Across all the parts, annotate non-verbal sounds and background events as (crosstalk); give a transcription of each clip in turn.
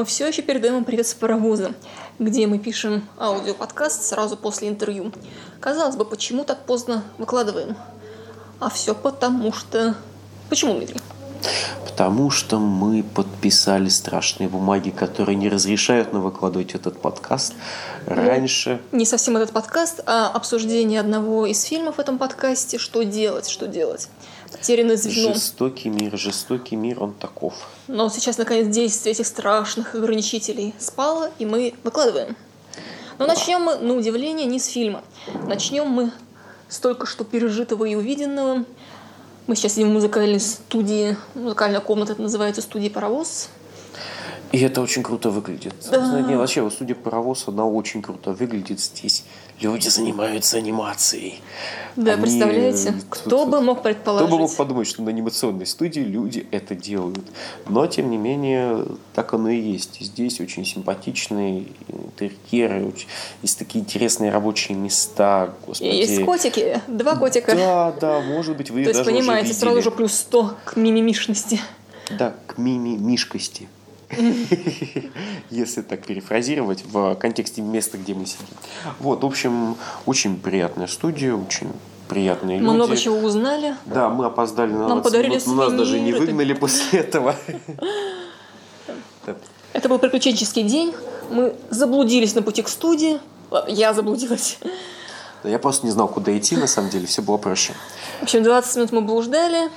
мы все еще передаем вам привет с паровоза, где мы пишем аудиоподкаст сразу после интервью. Казалось бы, почему так поздно выкладываем? А все потому что... Почему, Дмитрий? Потому что мы подписали страшные бумаги, которые не разрешают нам выкладывать этот подкаст раньше. Не совсем этот подкаст, а обсуждение одного из фильмов в этом подкасте. Что делать, что делать. Потерянное звено. Жестокий мир, жестокий мир, он таков. Но сейчас, наконец, действие этих страшных ограничителей спало, и мы выкладываем. Но начнем мы, на удивление, не с фильма. Начнем мы с только что пережитого и увиденного. Мы сейчас сидим в музыкальной студии, музыкальная комната, это называется студия «Паровоз». И это очень круто выглядит. Да. Не, вообще, вот студия «Паровоз», она очень круто выглядит здесь. Люди занимаются анимацией. Да, Они, представляете? э, Кто бы мог предположить? Кто бы мог подумать, что на анимационной студии люди это делают. Но, тем не менее, так оно и есть. Здесь очень симпатичные интерьеры, есть такие интересные рабочие места. Господи. Есть котики, два котика. Да, да, может быть, вы То есть, даже уже понимаете, сразу же плюс 100 к мимимишности. Да, к мими-мишкости. (laughs) Если так перефразировать в контексте места, где мы сидим. Вот, в общем, очень приятная студия, очень приятные люди. Мы много чего узнали. Да, мы опоздали на Нам 20 подарили минут, но нас даже не выгнали после этого. (laughs) Это был приключенческий день. Мы заблудились на пути к студии. Я заблудилась. Я просто не знал, куда идти, на самом деле, все было проще. В общем, 20 минут мы блуждали.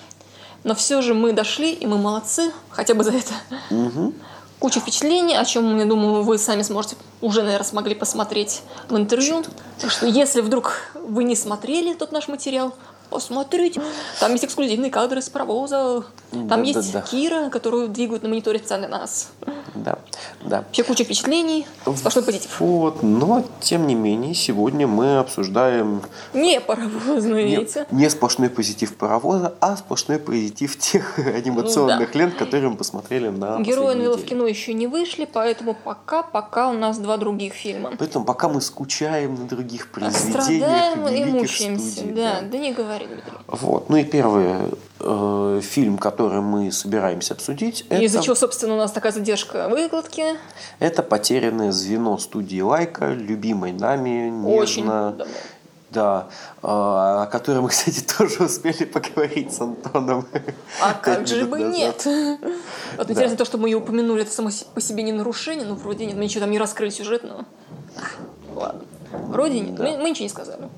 Но все же мы дошли, и мы молодцы. Хотя бы за это. Куча впечатлений, о чем, я думаю, вы сами сможете, уже, наверное, смогли посмотреть в интервью. Так что, если вдруг вы не смотрели тот наш материал, посмотрите. Там есть эксклюзивные кадры с паровоза. Там Да, есть да, да. Кира, которую двигают на мониторе специально нас. Да, да. Вообще куча впечатлений, сплошной позитив. Вот, но тем не менее, сегодня мы обсуждаем Не паровозные не, эти. не сплошной позитив паровоза, а сплошной позитив тех (laughs) анимационных лент, которые мы посмотрели на Герои Анвилла в кино еще не вышли, поэтому пока, пока у нас два других фильма. Поэтому пока мы скучаем на других произведениях Страдаем и мучаемся. студий, да, да не говори, Вот. Ну и первый э, фильм, который мы собираемся обсудить, Из-за это, чего, собственно, у нас такая задержка выкладки. это «Потерянное звено» студии Лайка, любимой нами, Очень нежно, давно. да, э, о которой мы, (laughs) кстати, тоже успели поговорить с Антоном. А как же бы назад. нет? Вот интересно то, что мы ее упомянули, это само по себе не нарушение, ну вроде нет, мы ничего там не раскрыли сюжетного. Ладно. Вроде нет, Да. мы, мы ничего не сказали.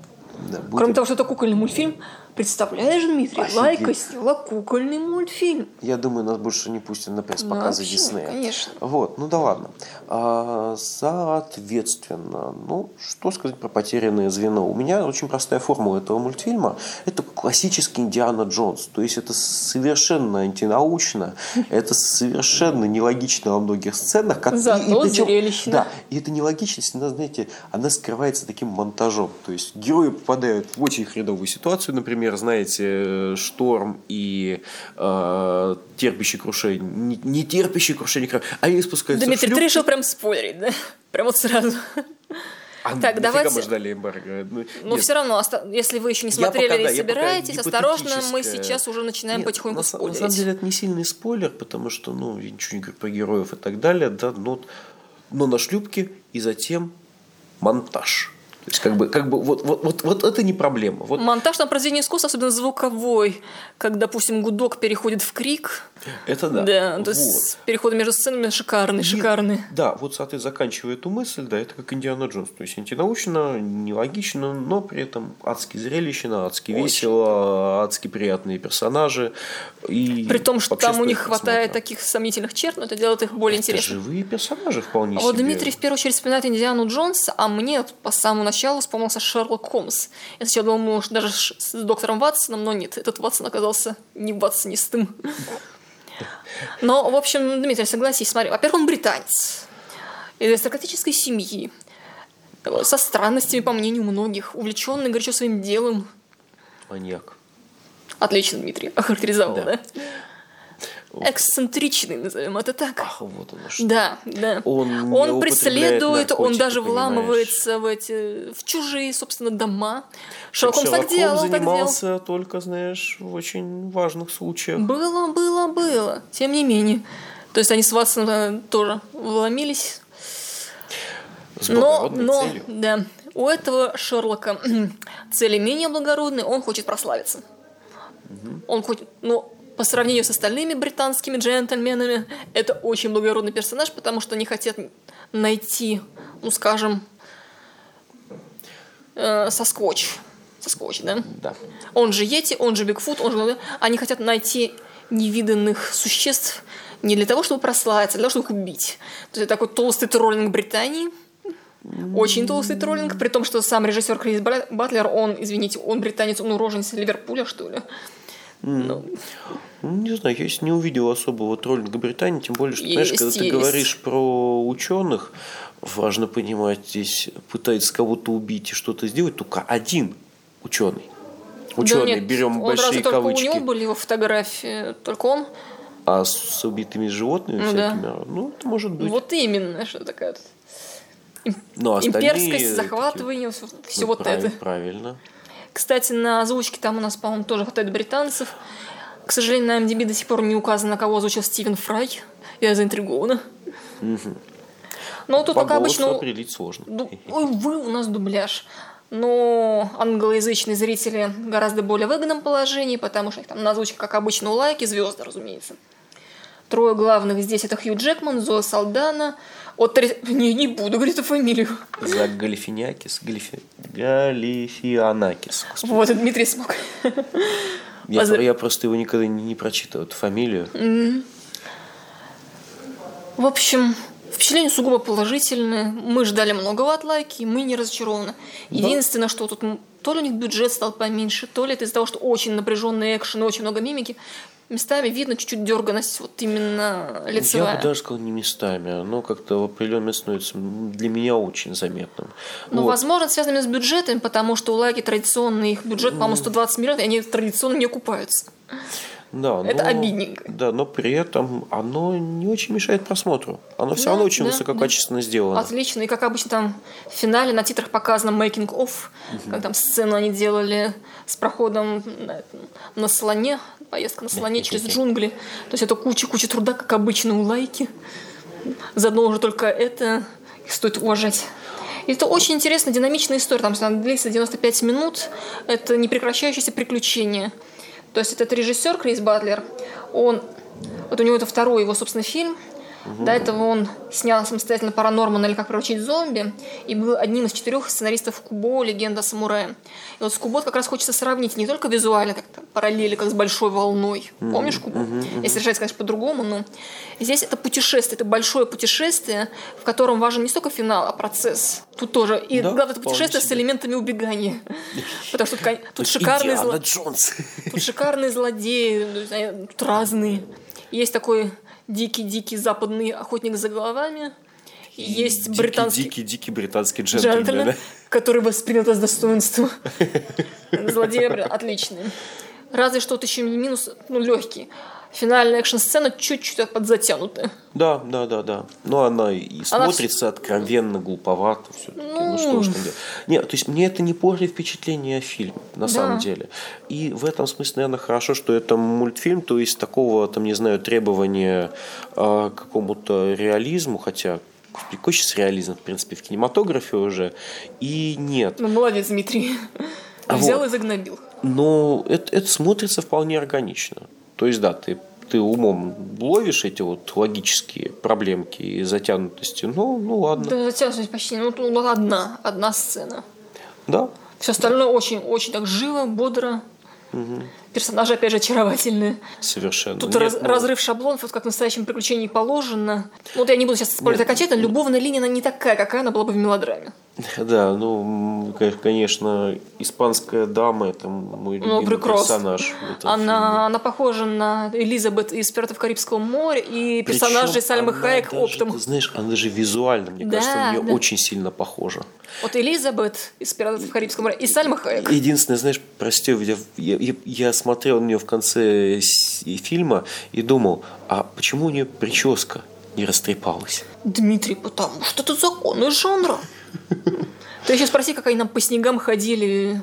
Да, будем- Кроме того, что это кукольный мультфильм, представляешь, Дмитрий, Офигеть. Лайка сняла кукольный мультфильм. Я думаю, нас больше не пустят на Ну, пресс-показы вообще, Диснея. конечно. Вот, ну да ладно. А, соответственно, ну, что сказать про потерянное звено? У меня очень простая формула этого мультфильма. Это классический Индиана Джонс. То есть это совершенно антинаучно, это совершенно нелогично во многих сценах. как- Зато причем- зрелищно. Да, и эта нелогичность, она, знаете, она скрывается таким монтажом. То есть герои попадают в очень хреновую ситуацию, например, знаете, э, шторм и э, терпящий крушение, не, не терпящий крушение, они спускаются Дмитрий, в ты решил прям спорить, да? Прям вот сразу. А Так, давайте- мы ждали эмбарго? Ну, Но нет. все равно, если вы еще не смотрели пока, да, и собираетесь, осторожно, мы сейчас уже начинаем Нет, потихоньку на, са- на спойлерить. самом деле это не сильный спойлер, потому что, ну, я ничего не говорю про героев и так далее, да, но, но на шлюпке и затем монтаж. То есть, как бы, как бы вот, вот, вот, вот это не проблема. Вот Монтаж на произведение искусства, особенно звуковой, как, допустим, гудок переходит в крик. это да. Да, то Вот. есть переход между сценами шикарный, И- шикарный. Да, вот, соответственно, заканчивая эту мысль, да, это как Индиана Джонс. То есть антинаучно, нелогично, но при этом адски зрелищно, адски Очень. весело, адски приятные персонажи. И При том, что там у них хватает просмотра. таких сомнительных черт, но это делает их более Это интересными. живые персонажи вполне А вот себе. Дмитрий в первую очередь вспоминает Индиану Джонса, а мне вот по самому началу вспомнился Шерлок Холмс. Я сначала думала, может, даже с доктором Ватсоном, но нет, этот Ватсон оказался не ватсонистым. Но, в общем, Дмитрий, согласись, смотри, во-первых, он британец, из аристократической семьи, со странностями, по мнению многих, увлеченный горячо своим делом. Маньяк. Отлично, Дмитрий, охарактеризовал, Да. да? Эксцентричный, назовем это так. Ах, вот оно что. Да, да. Он он преследует, он даже вламывается в эти в чужие, собственно, дома. Шерлок Холмс так делал, так делал. занимался только, знаешь, в очень важных случаях. Было, было, было. Тем не менее. То есть они с Ватсоном э, тоже вломились. С Но, но, целью. да, у этого Шерлока цели менее благородные, он хочет прославиться. Он хочет, ну, по сравнению с остальными британскими джентльменами, это очень благородный персонаж, потому что они хотят найти, ну, скажем, э, соскотч. Соскотч, да? Да. Он же Йети, он же Бигфут, он же... Они хотят найти невиданных существ не для того, чтобы прославиться, а для того, чтобы их убить. То есть это такой толстый троллинг Британии. Очень толстый троллинг, при том, что сам режиссер Крис Батлер, он, извините, он британец, он уроженец Ливерпуля, что ли. Ну, Ну, не знаю, я не увидел особого троллинга Британии, тем более, что, знаешь, Есть, когда ты есть. говоришь про ученых, важно понимать, здесь пытается кого-то убить и что-то сделать только один ученый. да Ученый, нет, берем он разве большие только кавычки. у него были его фотографии, только он. А с убитыми животными Ну да. всякими, ну, это может быть. Вот именно, что такая вот Но остальные имперскость, захватывание, все, ну, вот правильно, это. Правильно. Кстати, на озвучке там у нас, по-моему, тоже хватает британцев. К сожалению, на MDB до сих пор не указано, кого озвучил Стивен Фрай. Я заинтригована. Но тут, По как обычно, определить сложно. ну, ой, вы у нас дубляж. Но англоязычные зрители гораздо более выгодном положении, потому что их там на озвучке, как обычно, у лайки, звезды, разумеется. Трое главных здесь это Хью Джекман, Зоя Салдана. От не, не буду говорить эту фамилию. За Галифинякис, Галифи... Галифианакис. Господи. Вот, и Дмитрий смог. Я, Возра- я просто его никогда не, не прочитываю, эту фамилию. В общем, впечатление сугубо положительное. Мы ждали многого от лайки, мы не разочарованы. Единственное, что тут то ли у них бюджет стал поменьше, то ли это из-за того, что очень напряженный экшен и очень много мимики. Местами видно чуть-чуть дерганость, вот именно лицевая. Я бы даже сказал не местами, оно как-то в определенный момент становится для меня очень заметным. Ну, Вот. возможно, связано с бюджетом, потому что у Лайки традиционный их бюджет, по-моему, 120 миллионов, и они традиционно не окупаются. Да, это но- обидненько. Да, но при этом оно не очень мешает просмотру. Оно все Да, равно очень да, высококачественно сделано. Отлично. И как обычно там в финале на титрах показано making of, как там сцену они делали с проходом на, на слоне, поездка на слоне через джунгли. То есть это куча-куча труда, как обычно у лайки. Заодно уже только это стоит уважать. И это очень интересная, динамичная история. Там длится 95 минут. Это непрекращающееся приключение. То есть этот режиссер Крис Батлер, он... Вот у него это второй его, собственно, фильм. До этого он снял самостоятельно «Паранорман» или «Как приручить зомби» и был одним из четырех сценаристов Кубо «Легенда о самурае». И вот с Кубо как раз хочется сравнить не только визуально, как то параллели, как с «Большой волной». Помнишь Кубо? Если решать, конечно, по-другому, но здесь это путешествие, это большое путешествие, в котором важен не столько финал, а процесс. Тут тоже. И Да, главное, это путешествие с себе. элементами убегания. (laughs) Потому что тут, тут шикарные Индиана зло- Джонс. Тут шикарные злодеи, тут разные. Есть такой дикий-дикий западный охотник за головами. и Есть британский Дикий-дикий британский джентльмен. джентльмен, да? который воспринял это с достоинством. (laughs) Злодеи блин, отличные. Разве что вот еще минус, ну, легкий. Финальная экшн-сцена чуть-чуть подзатянутая. Да, да, да, да. Но она и Она смотрится откровенно глуповато все-таки. Ну, Ну. что ж там делать. Нет, то есть мне это не портит впечатление о фильме, на Да. самом деле. И в этом смысле, наверное, хорошо, что это мультфильм, то есть такого, там, не знаю, требования а, к какому-то реализму, хотя хочется реализм, в принципе, в кинематографе уже, и нет. Ну, молодец, Дмитрий. А Взял вот. и загнобил. Но это, это смотрится вполне органично. То есть, да, ты, ты умом ловишь эти вот логические проблемки и затянутости. Ну, ну ладно. Да, затянутость почти. Ну, тут одна, одна сцена. Да. Все остальное очень, очень так живо, бодро. Персонажи, опять же, очаровательные. Совершенно. Тут Нет, раз- ну, разрыв шаблонов, вот как в настоящем приключении положено. Ну, Вот я не буду сейчас спорить окончательно, любовная линия, она не такая, какая она была бы в мелодраме. Да, ну, конечно, испанская дама это мой Ну, любимый прекрасно. персонаж. Она, она похожа на Элизабет из «Пиратов Карибского моря» и фильме. персонажей Причем Сальмы Хайек даже, оптом. Ты знаешь, она даже визуально, мне Да, кажется, на нее да. очень сильно похожа. Вот Элизабет из «Пиратов Карибского моря» и Сальма Хайек. Единственное, знаешь, прости, я, я, я- смотрел на нее в конце фильма и думал, а почему у нее прическа не растрепалась? Дмитрий, потому что это законы жанра. Ты еще спроси, как они нам по снегам ходили,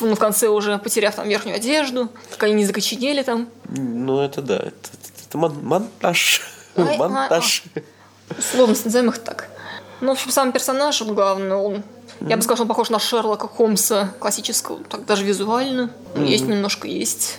ну, в конце уже потеряв там верхнюю одежду, как они не закоченели там. Ну, это да, это, это- это мон- монтаж. Ай, Монтаж. Условно, назовем их так. Ну, в общем, сам персонаж, вот главный, он, я бы сказал, что он похож на Шерлока Холмса классического, так даже визуально. Есть немножко есть.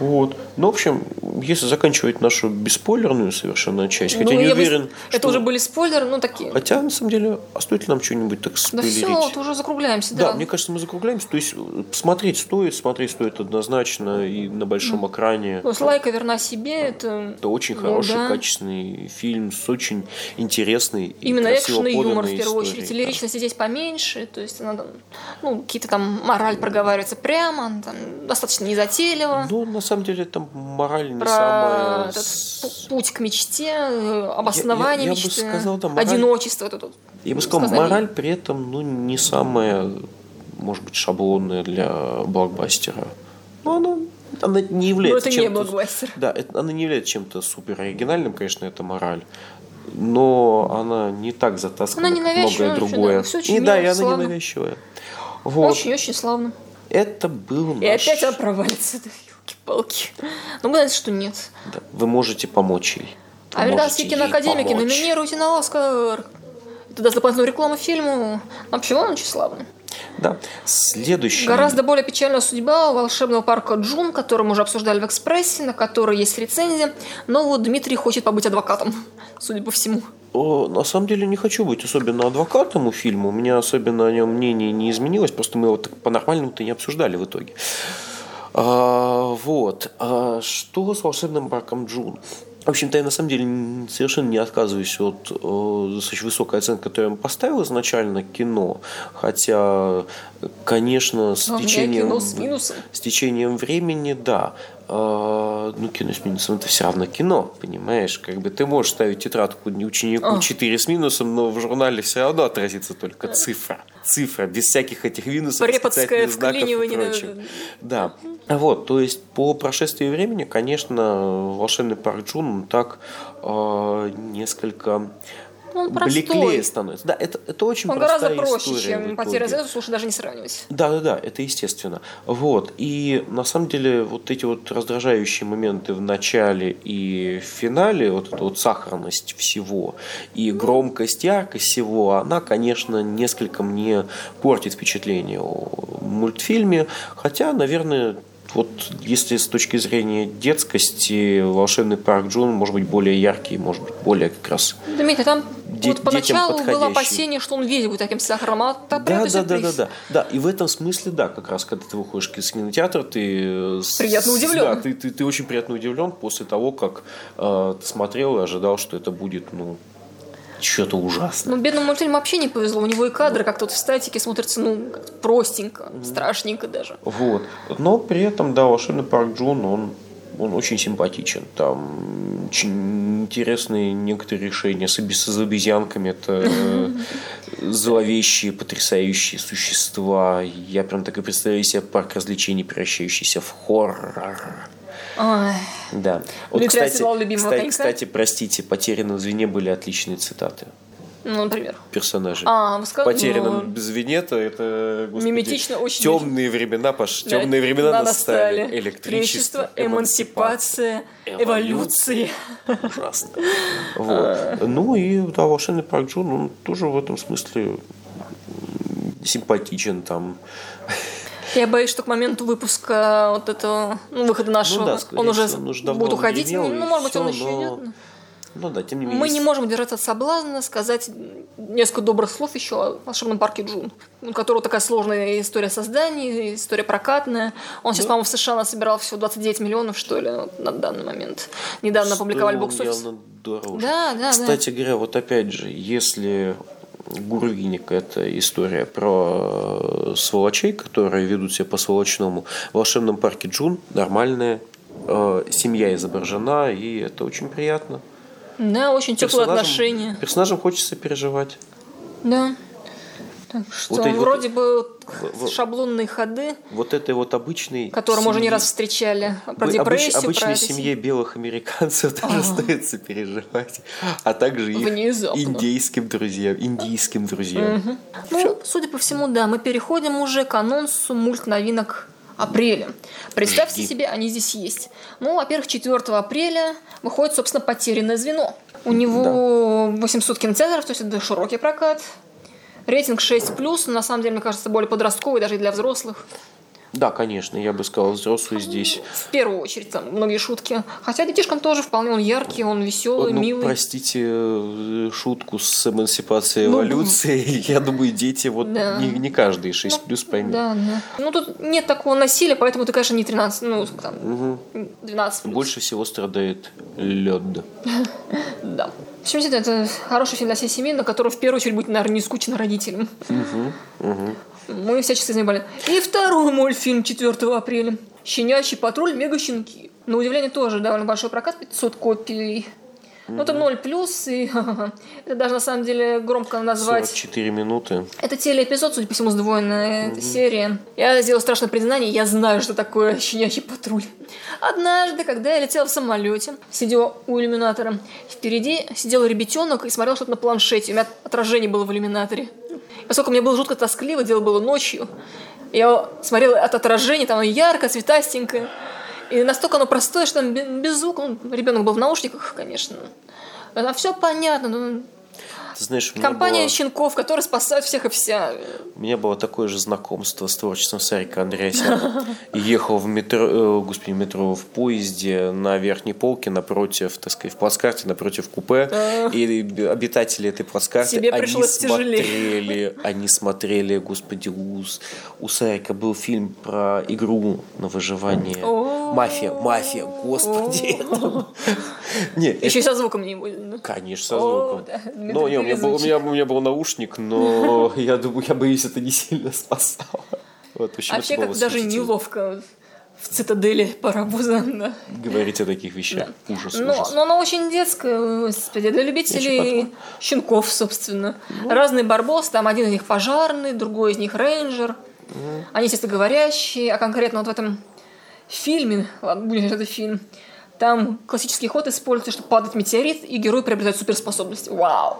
Вот. Ну, в общем, если заканчивать нашу бесспойлерную совершенно часть, хотя Ну, не я бы- уверен, Это что- уже были спойлеры, ну, такие. Хотя, на самом деле, а стоит ли нам что-нибудь так Да спойлерить? все, вот уже закругляемся, Да, да. мне кажется, мы закругляемся. То есть смотреть стоит, смотреть стоит однозначно и на большом экране. То есть лайка верна себе, это... Это очень Ну, хороший, да. качественный фильм с очень интересной и Именно экшен и юмор в первую историей, очередь. да. Лиричности здесь поменьше, то есть она ну, какие-то там мораль проговаривается прямо, там достаточно незатейливо. Ну, на самом деле, там мораль не про самая... этот пу- путь к мечте, э, обоснование я бы мечты, сказал, да, мораль- одиночество. Это вот. Я бы сказал, сказание. мораль при этом, ну, не самая, может быть, шаблонная для блокбастера. Но она, она не Но является это не блокбастер. Да, это, она не является чем-то супер оригинальным, конечно, это мораль. Но она не так затаскана, Она как многое другое. да, очень и да, мило, и она славно. ненавязчивая. Вот. Очень-очень славно. Это был И наш... опять она провалится. Елки-палки. Ну, понятно, что нет. Да, Вы можете помочь ей. Вы Американские киноакадемики помочь. номинируйте на Оскар. Это даст дополнительную рекламу фильму. Вообще, он очень славный. Да. Следующий. Гораздо более печальная судьба волшебного парка Джун, который мы уже обсуждали в «Экспрессе», на который есть рецензия. Но вот Дмитрий хочет побыть адвокатом, судя по всему. О, на самом деле не хочу быть особенно адвокатом у фильма. У меня особенно о нем мнение не изменилось. Просто мы его по-нормальному-то не обсуждали в итоге. А, вот. А что с волшебным парком Джун? В общем-то, я на самом деле совершенно не отказываюсь от э, высокой оценки, которую я поставил изначально кино. Хотя, конечно, с течением, с минусом. с течением времени, да. А, ну, кино с минусом это все равно кино, понимаешь? Как бы ты можешь ставить тетрадку ученику А. 4 с минусом, но в журнале все равно отразится только цифра. Цифра, без всяких этих минусов, Преподское знаков и да, прочего. да, Да. Вот, то есть по прошествии времени, конечно, волшебный парк Джун так э, несколько Он простой. блеклее становится. Да, это, это очень Он гораздо проще, история чем «Потеря звезд», лучше даже не сравнивать. Да, да, да, это естественно. Вот. И на самом деле вот эти вот раздражающие моменты в начале и в финале, вот эта вот сахарность всего и громкость, яркость всего, она, конечно, несколько мне портит впечатление о мультфильме. Хотя, наверное, вот если с точки зрения детскости волшебный парк Джун может быть более яркий, может быть более как раз Дмитрий, там Де- вот поначалу детям было опасение, что он весь будет таким сахаром, а Да, да, да, да, сюрприз. да, да. И в этом смысле, да, как раз когда ты выходишь из кинотеатра, ты э, с- Приятно удивлен. Да, ты, ты, ты очень приятно удивлен после того, как э, ты смотрел и ожидал, что это будет, ну, что-то ужасное. Ну, бедному мультфильму вообще не повезло. У него и кадры как-то вот в статике смотрятся, ну, простенько, страшненько даже. Вот. Но при этом, да, волшебный парк Джун, он, он очень симпатичен. Там очень интересные некоторые решения с, с обезьянками. Это (laughs) зловещие, потрясающие существа. Я прям так и представляю себе парк развлечений, превращающийся в хоррор. Ай. Да. Любимого кстати, конька. кстати, простите, потерянном звене были отличные цитаты Ну, например. персонажей. А, вы сказали, Потерянном ну, звене-то это господи, Миметично, очень темные времена, Паш, да, темные времена да, настали. Электричество, эмансипация, эволюция. Ужасно. Вот. Ну и да, волшебный парк Джун, он тоже в этом смысле симпатичен там. Я боюсь, что к моменту выпуска вот этого, ну, выхода нашего, да, скорее он уже всего, он уже будет уходить. гремел, Ну, может быть, он еще но- идет. Ну да, тем не менее. Мы не можем держаться от соблазна сказать несколько добрых слов еще о волшебном парке Джун, у которого такая сложная история создания, история прокатная. Он сейчас, по-моему, в США насобирал всего 29 миллионов, что ли, вот на данный момент. Недавно опубликовали Стоил он бокс-офис. дороже. Да, да, да. Кстати говоря, вот опять же, если Гурвиник – это история про сволочей, которые ведут себя по-сволочному. В волшебном парке Джун нормальная э, семья изображена, и это очень приятно. Да, очень теплые отношения. Персонажам хочется переживать. Да. Так что Вот эти вот- вроде бы в- в- шаблонные ходы, Вот этой вот обычной которые мы уже не раз встречали, про Обыч- депрессию, про обычной это семье белых американцев тоже стоит сопереживать, а также их Внезапно. индейским друзьям, индийским друзьям. Ну, судя по всему, да, мы переходим уже к анонсу мульт новинок апреля. Представьте себе, они здесь есть. Ну, во-первых, 4 апреля выходит, собственно, «Потерянное звено». У него 800 кинотеатров, то есть это широкий прокат. Рейтинг 6+, но на самом деле, мне кажется, более подростковый даже и для взрослых. Да, конечно, я бы сказал, взрослые здесь. В первую очередь, там многие шутки. Хотя детишкам тоже вполне он яркий, он веселый, ну, милый. простите э, шутку с эмансипацией Ну, эволюции. (laughs) Я думаю, дети вот Да. не, не каждый 6 плюс поймет. Да, да. Ну, тут нет такого насилия, поэтому ты, конечно, не 13, ну, там, Мгм. 12 плюс. Больше всего страдает лед. (laughs) Да. В общем, это хороший фильм для всей семьи, на который в первую очередь будет, наверное, не скучно родителям. Мы всячески занимали. И второй мультфильм 4 апреля. «Щенячий патруль. Мега-щенки». На удивление тоже довольно большой прокат, 500 копий. Ну, это 0 плюс, и (laughs) это даже на самом деле громко назвать. 44 минуты. Это телеэпизод, судя по всему, сдвоенная эта серия. Я сделала страшное признание, я знаю, что такое (laughs) щенячий патруль. Однажды, когда я летела в самолете, сидела у иллюминатора, впереди сидел ребятенок и смотрел что-то на планшете. У меня отражение было в иллюминаторе. Поскольку мне было жутко тоскливо, дело было ночью, я смотрела от отражения, там оно ярко, цветастенькое. И настолько оно простое, что там бе- без звука. Ну, ребенок был в наушниках, конечно. А все понятно. ну, Ты знаешь, Компания было, щенков, которые спасают всех и вся. у меня было такое же знакомство с творчеством Сарика Андреасяна. Ехал в метро, э, господи, метро в поезде на верхней полке напротив, так сказать, в плацкарте напротив купе. И обитатели этой плацкарты, Тебе они пришлось тяжелее. смотрели, они смотрели, господи, у, Сарика был фильм про игру на выживание. Мафия, мафия, господи. (laughs) Еще и со звуком не будет. Конечно, со звуком. Но не, у, меня был, у, меня, у меня был наушник, но (laughs) я думаю, я боюсь, это не сильно спасало. Вот, общем, вообще, как даже неловко в цитадели паровоза. Да. Говорить о таких вещах. Ужас, Но, ужас. но оно очень детское, господи, для любителей щенков, собственно. Ну. Разные барбосы, там один из них пожарный, другой из них рейнджер. Они, естественно, говорящие, а конкретно вот в этом фильме, ладно, будем считать, это фильм, там классический ход используется, чтобы падает метеорит, и герой приобретает суперспособности. Вау!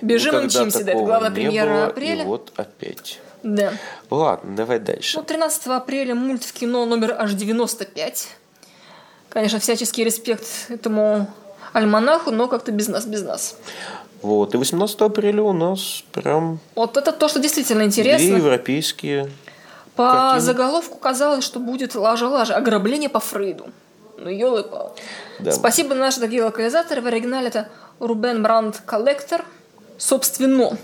Бежим и Никогда мчимся, да, это главная премьера было, апреля. И вот опять. Да. Ладно, давай дальше. Ну, 13 апреля мульт в кино номер аж 95. Конечно, всяческий респект этому альманаху, но как-то без нас, без нас. Вот. И 18 апреля у нас прям Вот это то, что действительно две интересно. европейские. По картины. заголовку казалось, что будет лажа-лажа, ограбление по Фрейду. Ну, елы пал Да. Спасибо наши дорогие локализаторы. В оригинале это Рубен Бранд Коллектор. Собственно,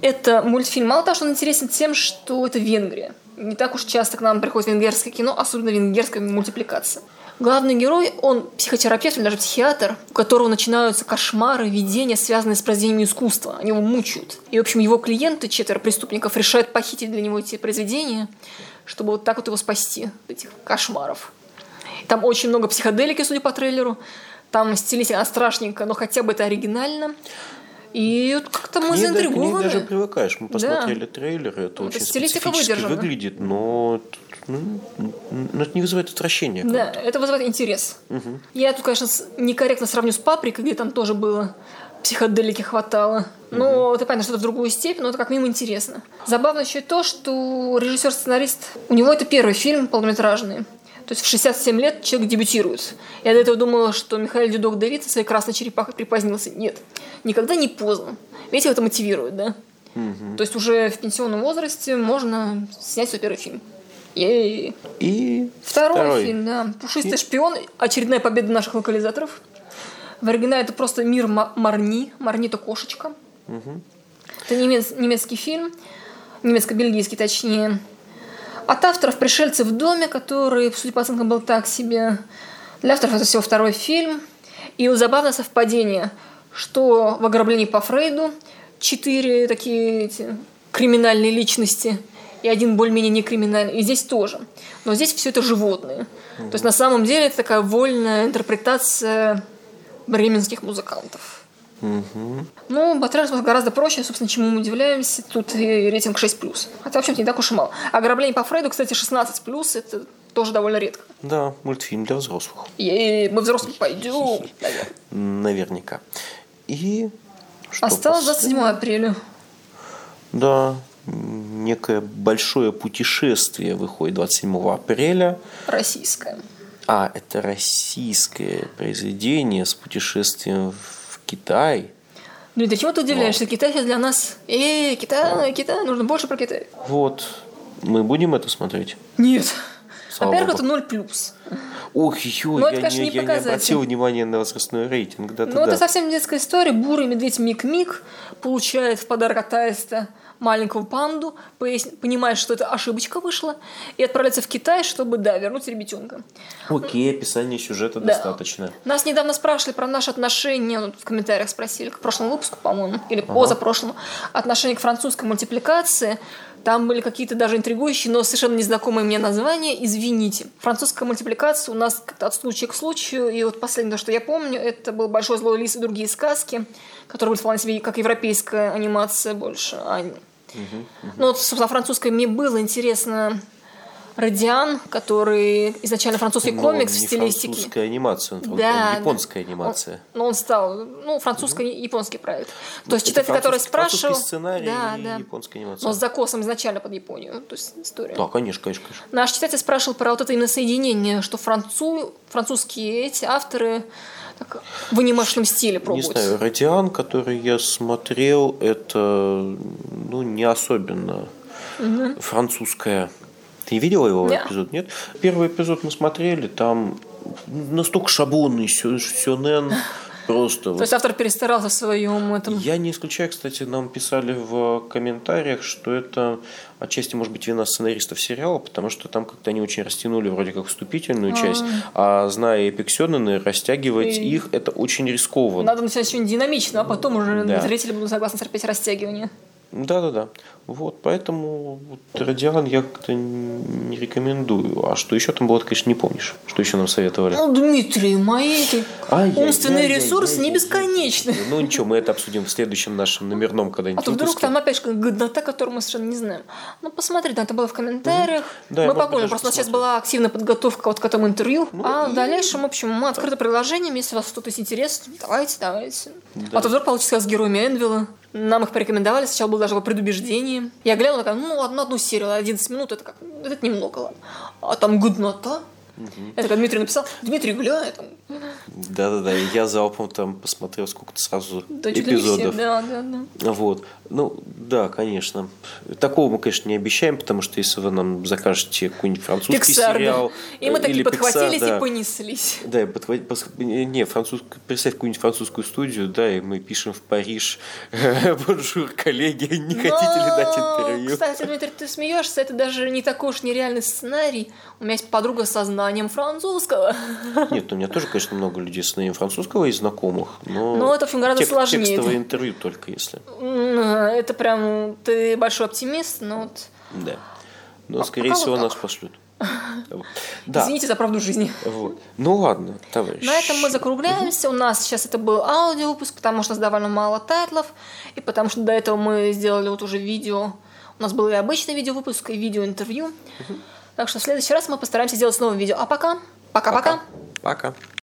это мультфильм. Мало того, что он интересен тем, что это Венгрия. Не так уж часто к нам приходит венгерское кино, особенно венгерская мультипликация. Главный герой, он психотерапевт или даже психиатр, у которого начинаются кошмары, видения, связанные с произведениями искусства. Они его мучают. И, в общем, его клиенты, четверо преступников, решают похитить для него эти произведения, чтобы вот так вот его спасти от этих кошмаров. Там очень много психоделики, судя по трейлеру. Там стилистика страшненько, но хотя бы это оригинально. И вот как-то мы ней, да- заинтригованы. даже привыкаешь. Мы Да. посмотрели трейлеры, это Ну, очень стилистика специфически выдержана. выглядит, но, ну, ну, это не вызывает отвращения. Да, это вызывает интерес. Я тут, конечно, некорректно сравню с «Паприкой», где там тоже было психоделики хватало. Но это, понятно, что это в другую степень, но это как минимум интересно. Забавно еще и то, что режиссер-сценарист, у него это первый фильм полнометражный. То есть в 67 лет человек дебютирует. Я до этого думала, что Михаил Дюдок Давид со своей красной черепахой припозднился. Нет, никогда не поздно. Видите, это мотивирует, да? То есть уже в пенсионном возрасте можно снять свой первый фильм. Ей. И Второй, фильм, да. «Пушистый шпион». Очередная победа наших локализаторов. В оригинале это просто «Мир Ма- Марни». Марни – это кошечка. Это немец- немецкий фильм. Немецко-бельгийский, точнее. От авторов «Пришельцы в доме», который, судя по оценкам, был так себе. Для авторов это всего второй фильм. И вот забавное совпадение, что в «Ограблении по Фрейду» четыре такие эти, криминальные личности и один более-менее не криминальный. И здесь тоже. Но здесь все это животные. То есть на самом деле это такая вольная интерпретация бременских музыкантов. Ну, Батраж гораздо проще, собственно, чему мы удивляемся. Тут и рейтинг 6+. Хотя, в общем-то, не так уж и мало. Ограбление по Фрейду, кстати, 16+, это тоже довольно редко. да, мультфильм для взрослых. И мы взрослые пойдем. наверное. Наверняка. И что Осталось после? 27 апреля. Да, некое большое путешествие выходит 27 апреля. Российское. А, это российское произведение с путешествием в Китай. Ну и до чего ты удивляешься? Китай сейчас для нас... Эй, Китай, Китай, нужно больше про Китай. Вот. Мы будем это смотреть? Нет. Во-первых, это ноль плюс. Ох, ё, Ну, это, я, конечно, не, не я не обратил внимания на возрастной рейтинг. Да, Ну, да, это совсем детская история. Бурый медведь Мик-Мик получает в подарок от Аиста маленького панду, пояс- понимает, что это ошибочка вышла, и отправляется в Китай, чтобы, да, вернуть ребятенка. Окей, описание сюжета Да. достаточно. Нас недавно спрашивали про наши отношения, ну, в комментариях спросили, к прошлому выпуску, по-моему, или позапрошлому, отношение к французской мультипликации. Там были какие-то даже интригующие, но совершенно незнакомые мне названия. Извините. Французская мультипликация у нас как-то от случая к случаю. И вот последнее, что я помню, это был «Большой злой лис» и другие сказки, которые были вполне себе как европейская анимация больше. а не- Ну вот, собственно, французской мне было интересно Радиан, который изначально французский Но комикс в Ну, не стилистике. французская анимация, он, Да, он японская анимация. Он, но он стал, ну, французско-японский проект. То есть читатель, который спрашивал... сценарий да, да. японская анимация. Но с закосом изначально под Японию, то есть история. Да, конечно, конечно, конечно. Наш читатель спрашивал про вот это именно соединение, что француз, французские эти авторы так, в анимешном стиле Не пробуют. знаю, Радиан, который я смотрел, это ну, не особенно французская. Ты не видела его Не. эпизод, нет? Первый эпизод мы смотрели, там настолько шаблонный сёнэн, просто. То вот. есть автор перестарался в своем этом... Я не исключаю, кстати, нам писали в комментариях, что это отчасти может быть вина сценаристов сериала, потому что там как-то они очень растянули вроде как вступительную часть, а зная Эпик Сёнэны, растягивать И- их это очень рискованно. Надо начинать очень динамично, а потом уже Да. зрители будут согласны терпеть растягивание. Да-да-да. Вот, поэтому вот, Радиан я как-то не рекомендую. А что еще там было, ты, конечно, не помнишь. Что еще нам советовали? Ну, Дмитрий, мои Ай-яй-яй-яй-яй-яй-яй. умственные ресурсы не бесконечны. Ну ничего, мы это обсудим в следующем нашем номерном когда-нибудь А то вдруг там опять же годнота, которую мы совершенно не знаем. Ну, посмотри, да, это было в комментариях. Да, мы попомним, просто у нас сейчас была активная подготовка вот к этому интервью. а и- в дальнейшем, в общем, мы открыты предложениям. Если вас что-то интересно, давайте, давайте. Да. А то вдруг получится с героями Энвилла. Нам их порекомендовали, сначала было даже предубеждение. Я глянула, такая, ну ладно, одну серию, 11 минут, это как, это немного, ладно. А там годнота. Это как Дмитрий написал, Дмитрий, глянь, там, Да-да-да, и я залпом там посмотрел сколько-то сразу да, эпизодов. да, да, да. Вот. Ну, да, конечно. Такого мы, конечно, не обещаем, потому что если вы нам закажете какой-нибудь французский да. сериал... И мы такие или подхватились Pixar, да, и понеслись. Да, подхват- не, француз... представь какую-нибудь французскую студию, да, и мы пишем в Париж (laughs) «Bonjour, коллеги, не хотите ли дать интервью?» Кстати, Дмитрий, ты смеешься, это даже не такой уж нереальный сценарий. У меня есть подруга со знанием французского. Нет, ну, у меня тоже, конечно, много людей с знанием французского и знакомых, но... Но это, в общем, гораздо тек- сложнее. Текстовое интервью только если. М, Это прям, ты большой оптимист, но вот... Да. Но, А скорее всего, нас пошлют. (laughs) Да. Извините за правду жизни. Вот. Ну ладно, товарищ. На этом мы закругляемся. У нас сейчас это был аудиовыпуск, потому что у нас довольно мало тайтлов, и потому что до этого мы сделали вот уже видео. У нас был и обычный видеовыпуск, и видеоинтервью. Так что в следующий раз мы постараемся сделать снова видео. А пока, пока-пока. Пока.